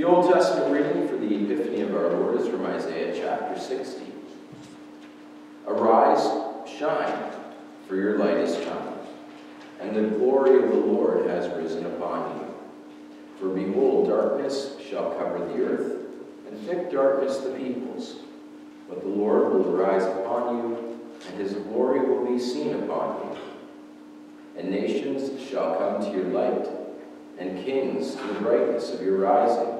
The Old Testament reading for the Epiphany of our Lord is from Isaiah chapter 60. Arise, shine, for your light is come, and the glory of the Lord has risen upon you. For behold, darkness shall cover the earth, and thick darkness the peoples. But the Lord will arise upon you, and his glory will be seen upon you. And nations shall come to your light, and kings to the brightness of your rising.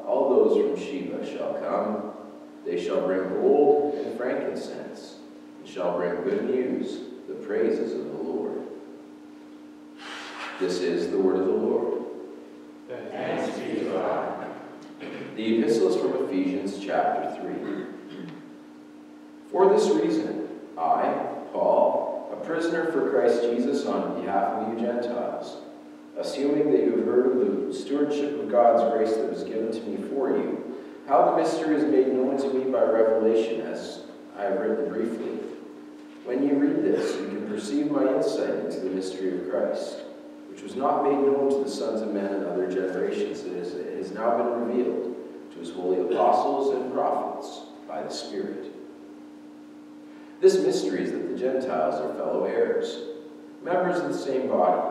all those from Sheba shall come. They shall bring gold and frankincense, and shall bring good news, the praises of the Lord. This is the word of the Lord. Thanks be to God. The epistle is from Ephesians chapter 3. For this reason, I, Paul, a prisoner for Christ Jesus on behalf of you Gentiles, assuming that you have heard of the stewardship of God's grace that was given to me for you, how the mystery is made known to me by revelation, as I have written briefly. When you read this, you can perceive my insight into the mystery of Christ, which was not made known to the sons of men in other generations, it has now been revealed to his holy apostles and prophets by the Spirit. This mystery is that the Gentiles are fellow heirs, members of the same body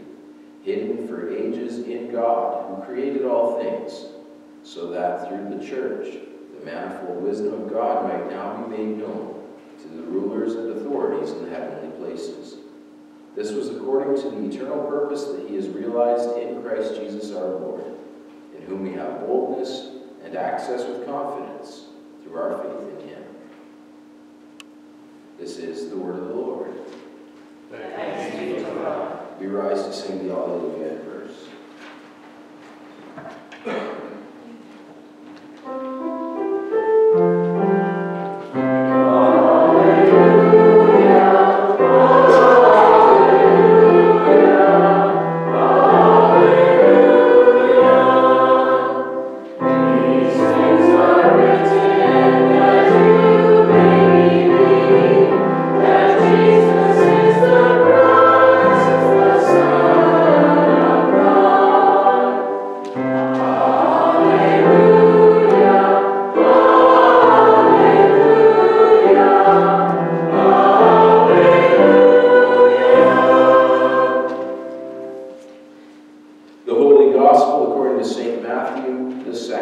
hidden for ages in God, who created all things, so that through the church the manifold wisdom of God might now be made known to the rulers and authorities in the heavenly places. This was according to the eternal purpose that he has realized in Christ Jesus our Lord, in whom we have boldness and access with confidence through our faith in him. This is the word of the Lord. Thanks be to God. We rise to sing the Alleluia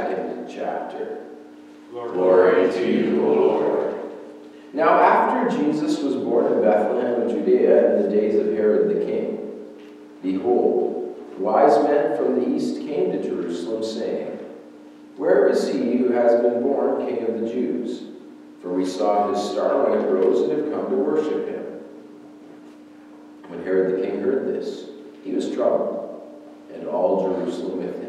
second chapter. Glory, Glory to you, O Lord. Now, after Jesus was born in Bethlehem of Judea in the days of Herod the king, behold, wise men from the east came to Jerusalem, saying, Where is he who has been born king of the Jews? For we saw his star when it rose and have come to worship him. When Herod the king heard this, he was troubled, and all Jerusalem with him.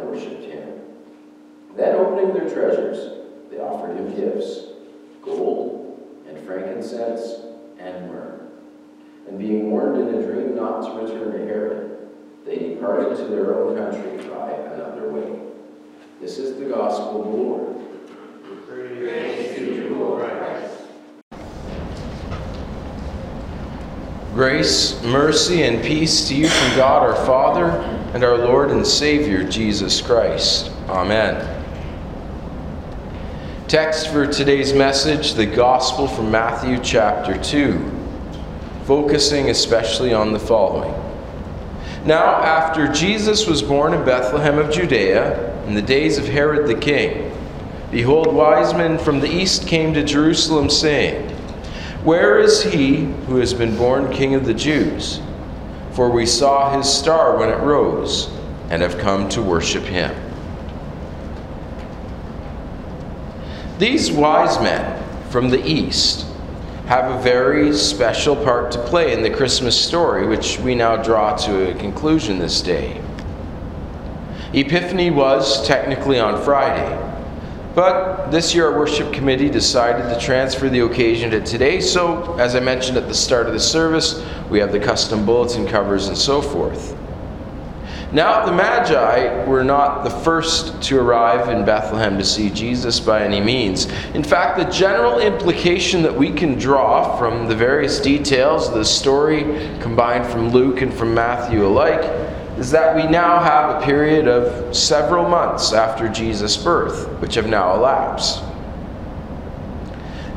worshipped him. Then, opening their treasures, they offered him gifts gold, and frankincense, and myrrh. And being warned in a dream not to return to Herod, they departed to their own country by another way. This is the gospel of the Lord. Grace, mercy, and peace to you from God our Father and our Lord and Savior Jesus Christ. Amen. Text for today's message the Gospel from Matthew chapter 2, focusing especially on the following. Now, after Jesus was born in Bethlehem of Judea, in the days of Herod the king, behold, wise men from the east came to Jerusalem, saying, where is he who has been born King of the Jews? For we saw his star when it rose, and have come to worship him. These wise men from the east have a very special part to play in the Christmas story, which we now draw to a conclusion this day. Epiphany was technically on Friday, but this year, our worship committee decided to transfer the occasion to today. So, as I mentioned at the start of the service, we have the custom bulletin covers and so forth. Now, the Magi were not the first to arrive in Bethlehem to see Jesus by any means. In fact, the general implication that we can draw from the various details of the story combined from Luke and from Matthew alike is that we now have a period of several months after Jesus' birth, which have now elapsed.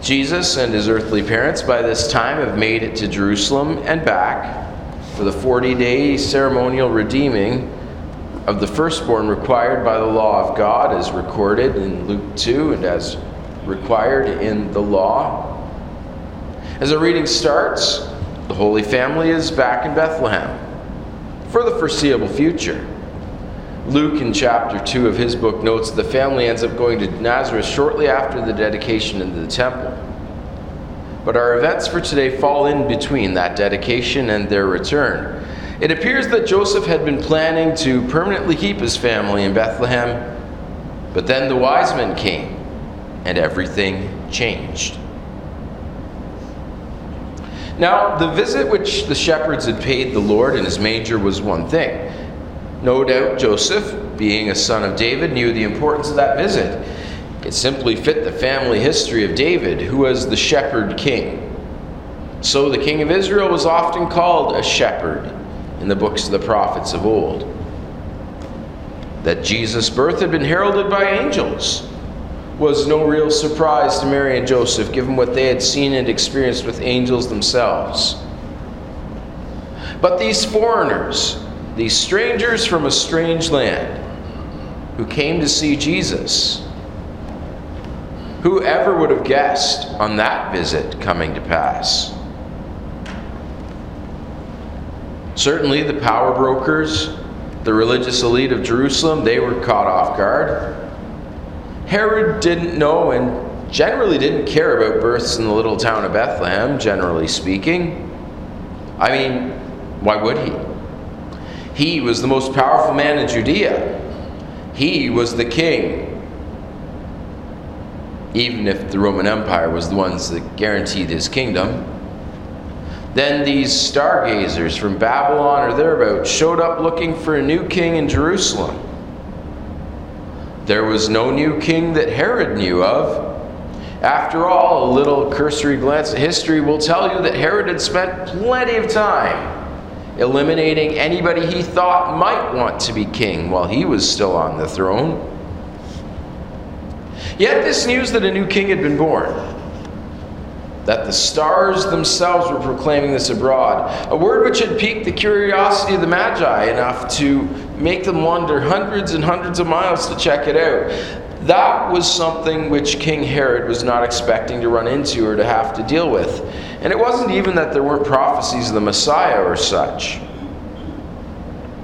Jesus and his earthly parents by this time have made it to Jerusalem and back for the 40 day ceremonial redeeming of the firstborn required by the law of God, as recorded in Luke 2 and as required in the law. As the reading starts, the Holy Family is back in Bethlehem for the foreseeable future. Luke, in chapter 2 of his book, notes the family ends up going to Nazareth shortly after the dedication into the temple. But our events for today fall in between that dedication and their return. It appears that Joseph had been planning to permanently keep his family in Bethlehem, but then the wise men came and everything changed. Now, the visit which the shepherds had paid the Lord in his manger was one thing. No doubt Joseph, being a son of David, knew the importance of that visit. It simply fit the family history of David, who was the shepherd king. So the king of Israel was often called a shepherd in the books of the prophets of old. That Jesus' birth had been heralded by angels was no real surprise to Mary and Joseph, given what they had seen and experienced with angels themselves. But these foreigners, these strangers from a strange land, who came to see Jesus, whoever would have guessed on that visit coming to pass? Certainly, the power brokers, the religious elite of Jerusalem, they were caught off guard. Herod didn't know and generally didn't care about births in the little town of Bethlehem, generally speaking. I mean, why would he? He was the most powerful man in Judea. He was the king. Even if the Roman Empire was the ones that guaranteed his kingdom. Then these stargazers from Babylon or thereabouts showed up looking for a new king in Jerusalem. There was no new king that Herod knew of. After all, a little cursory glance at history will tell you that Herod had spent plenty of time eliminating anybody he thought might want to be king while he was still on the throne. Yet, this news that a new king had been born, that the stars themselves were proclaiming this abroad, a word which had piqued the curiosity of the Magi enough to make them wander hundreds and hundreds of miles to check it out. That was something which King Herod was not expecting to run into or to have to deal with. And it wasn't even that there weren't prophecies of the Messiah or such.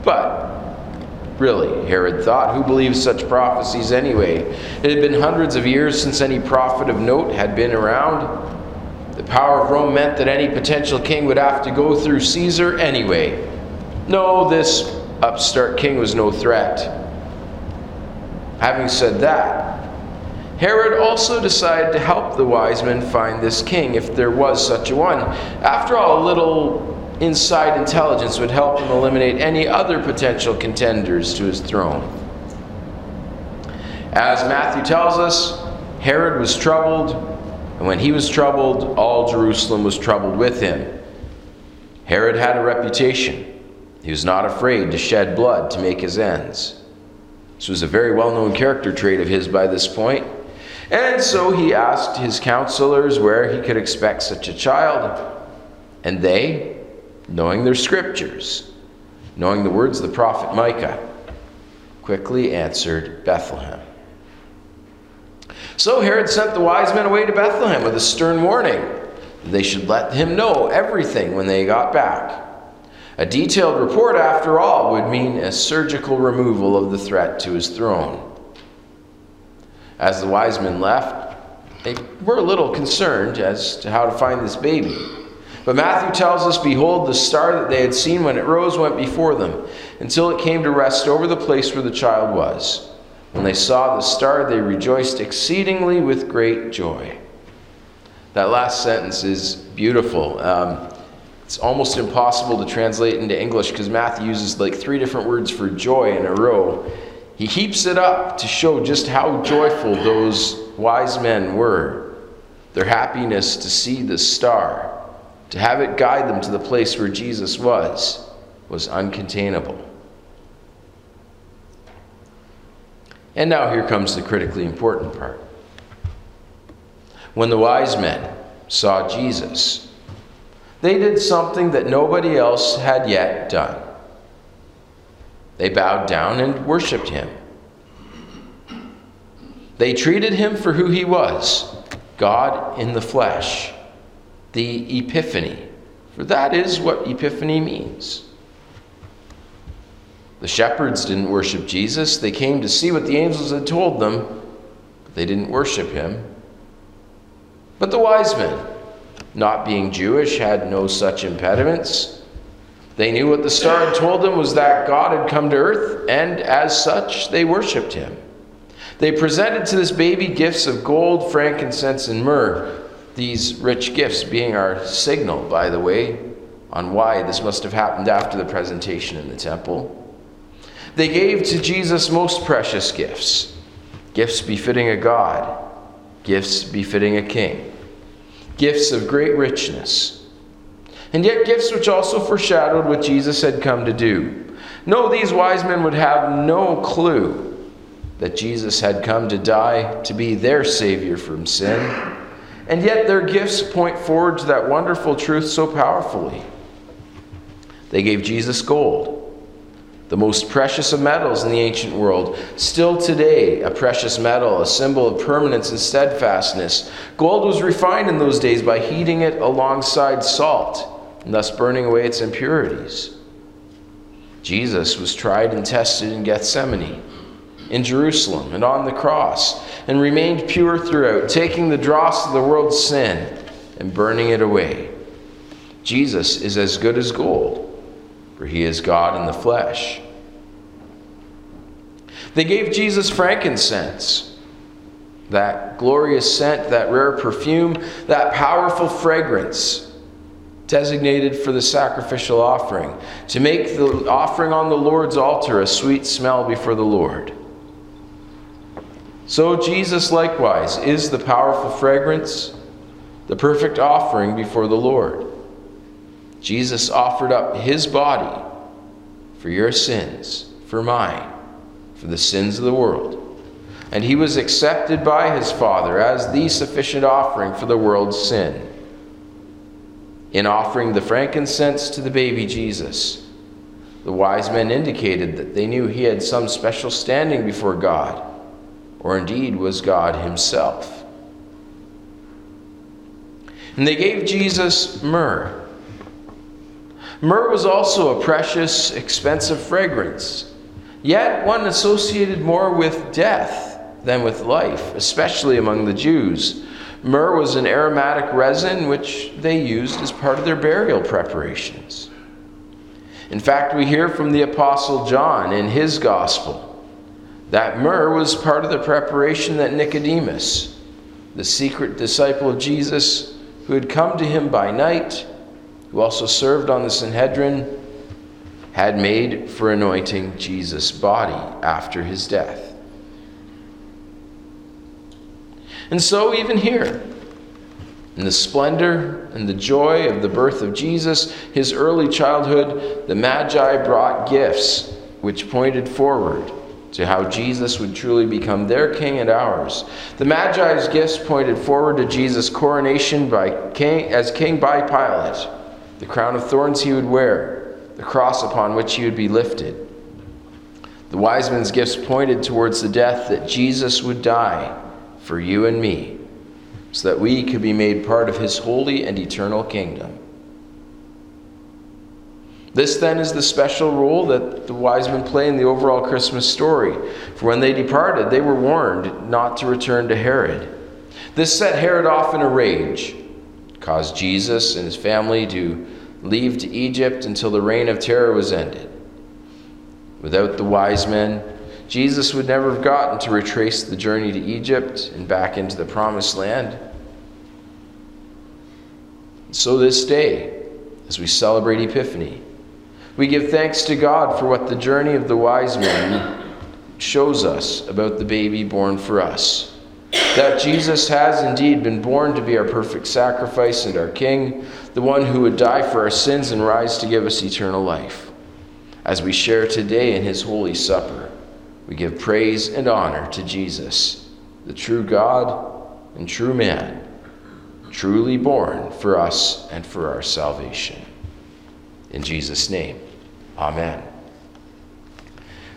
But Really, Herod thought, who believes such prophecies anyway? It had been hundreds of years since any prophet of note had been around. The power of Rome meant that any potential king would have to go through Caesar anyway. No, this upstart king was no threat. Having said that, Herod also decided to help the wise men find this king, if there was such a one. After all, a little inside intelligence would help him eliminate any other potential contenders to his throne. As Matthew tells us, Herod was troubled, and when he was troubled, all Jerusalem was troubled with him. Herod had a reputation. He was not afraid to shed blood to make his ends. This was a very well known character trait of his by this point. And so he asked his counselors where he could expect such a child. And they, knowing their scriptures, knowing the words of the prophet Micah, quickly answered Bethlehem. So Herod sent the wise men away to Bethlehem with a stern warning. That they should let him know everything when they got back. A detailed report, after all, would mean a surgical removal of the threat to his throne. As the wise men left, they were a little concerned as to how to find this baby. But Matthew tells us, Behold, the star that they had seen when it rose went before them, until it came to rest over the place where the child was. When they saw the star, they rejoiced exceedingly with great joy. That last sentence is beautiful. Um, it's almost impossible to translate into English because Matthew uses like three different words for joy in a row. He heaps it up to show just how joyful those wise men were. Their happiness to see the star, to have it guide them to the place where Jesus was, was uncontainable. And now here comes the critically important part. When the wise men saw Jesus, they did something that nobody else had yet done. They bowed down and worshiped him. They treated him for who he was God in the flesh, the Epiphany, for that is what Epiphany means. The shepherds didn't worship Jesus. They came to see what the angels had told them, but they didn't worship him. But the wise men, not being Jewish, had no such impediments. They knew what the star had told them was that God had come to earth, and as such, they worshiped him. They presented to this baby gifts of gold, frankincense, and myrrh, these rich gifts being our signal, by the way, on why this must have happened after the presentation in the temple. They gave to Jesus most precious gifts gifts befitting a God, gifts befitting a king, gifts of great richness and yet gifts which also foreshadowed what Jesus had come to do. No, these wise men would have no clue that Jesus had come to die to be their Savior from sin. And yet their gifts point forward to that wonderful truth so powerfully. They gave Jesus gold, the most precious of metals in the ancient world. Still today, a precious metal, a symbol of permanence and steadfastness. Gold was refined in those days by heating it alongside salt and thus burning away its impurities. Jesus was tried and tested in Gethsemane, in Jerusalem, and on the cross, and remained pure throughout, taking the dross of the world's sin and burning it away. Jesus is as good as gold, for he is God in the flesh. They gave Jesus frankincense, that glorious scent, that rare perfume, that powerful fragrance designated for the sacrificial offering, to make the offering on the Lord's altar a sweet smell before the Lord. So, Jesus likewise is the powerful fragrance, the perfect offering before the Lord. Jesus offered up his body for your sins, for mine, for the sins of the world. And he was accepted by his Father as the sufficient offering for the world's sin in offering the frankincense to the baby Jesus. The wise men indicated that they knew he had some special standing before God, or indeed was God himself. And they gave Jesus myrrh. Myrrh was also a precious, expensive fragrance, yet one associated more with death than with life, especially among the Jews. Myrrh was an aromatic resin which they used as part of their burial preparations. In fact, we hear from the Apostle John in his Gospel that myrrh was part of the preparation that Nicodemus, the secret disciple of Jesus, who had come to him by night, who also served on the Sanhedrin, had made for anointing Jesus' body after his death. And so, even here, in the splendor and the joy of the birth of Jesus, his early childhood, the Magi brought gifts which pointed forward to how Jesus would truly become their king and ours. The Magi's gifts pointed forward to Jesus' coronation by king, as king by Pilate, the crown of thorns he would wear, the cross upon which he would be lifted. The wise men's gifts pointed towards the death that Jesus would die for you and me, so that we could be made part of his holy and eternal kingdom. This then is the special role that the wise men play in the overall Christmas story. For when they departed, they were warned not to return to Herod. This set Herod off in a rage, caused Jesus and his family to leave to Egypt until the reign of terror was ended. Without the wise men, Jesus would never have gotten to retrace the journey to Egypt and back into the promised land. So, this day, as we celebrate Epiphany, we give thanks to God for what the journey of the wise men shows us about the baby born for us. That Jesus has indeed been born to be our perfect sacrifice and our King, the one who would die for our sins and rise to give us eternal life. As we share today in his holy supper, we give praise and honor to Jesus, the true God and true man, truly born for us and for our salvation. In Jesus' name, Amen.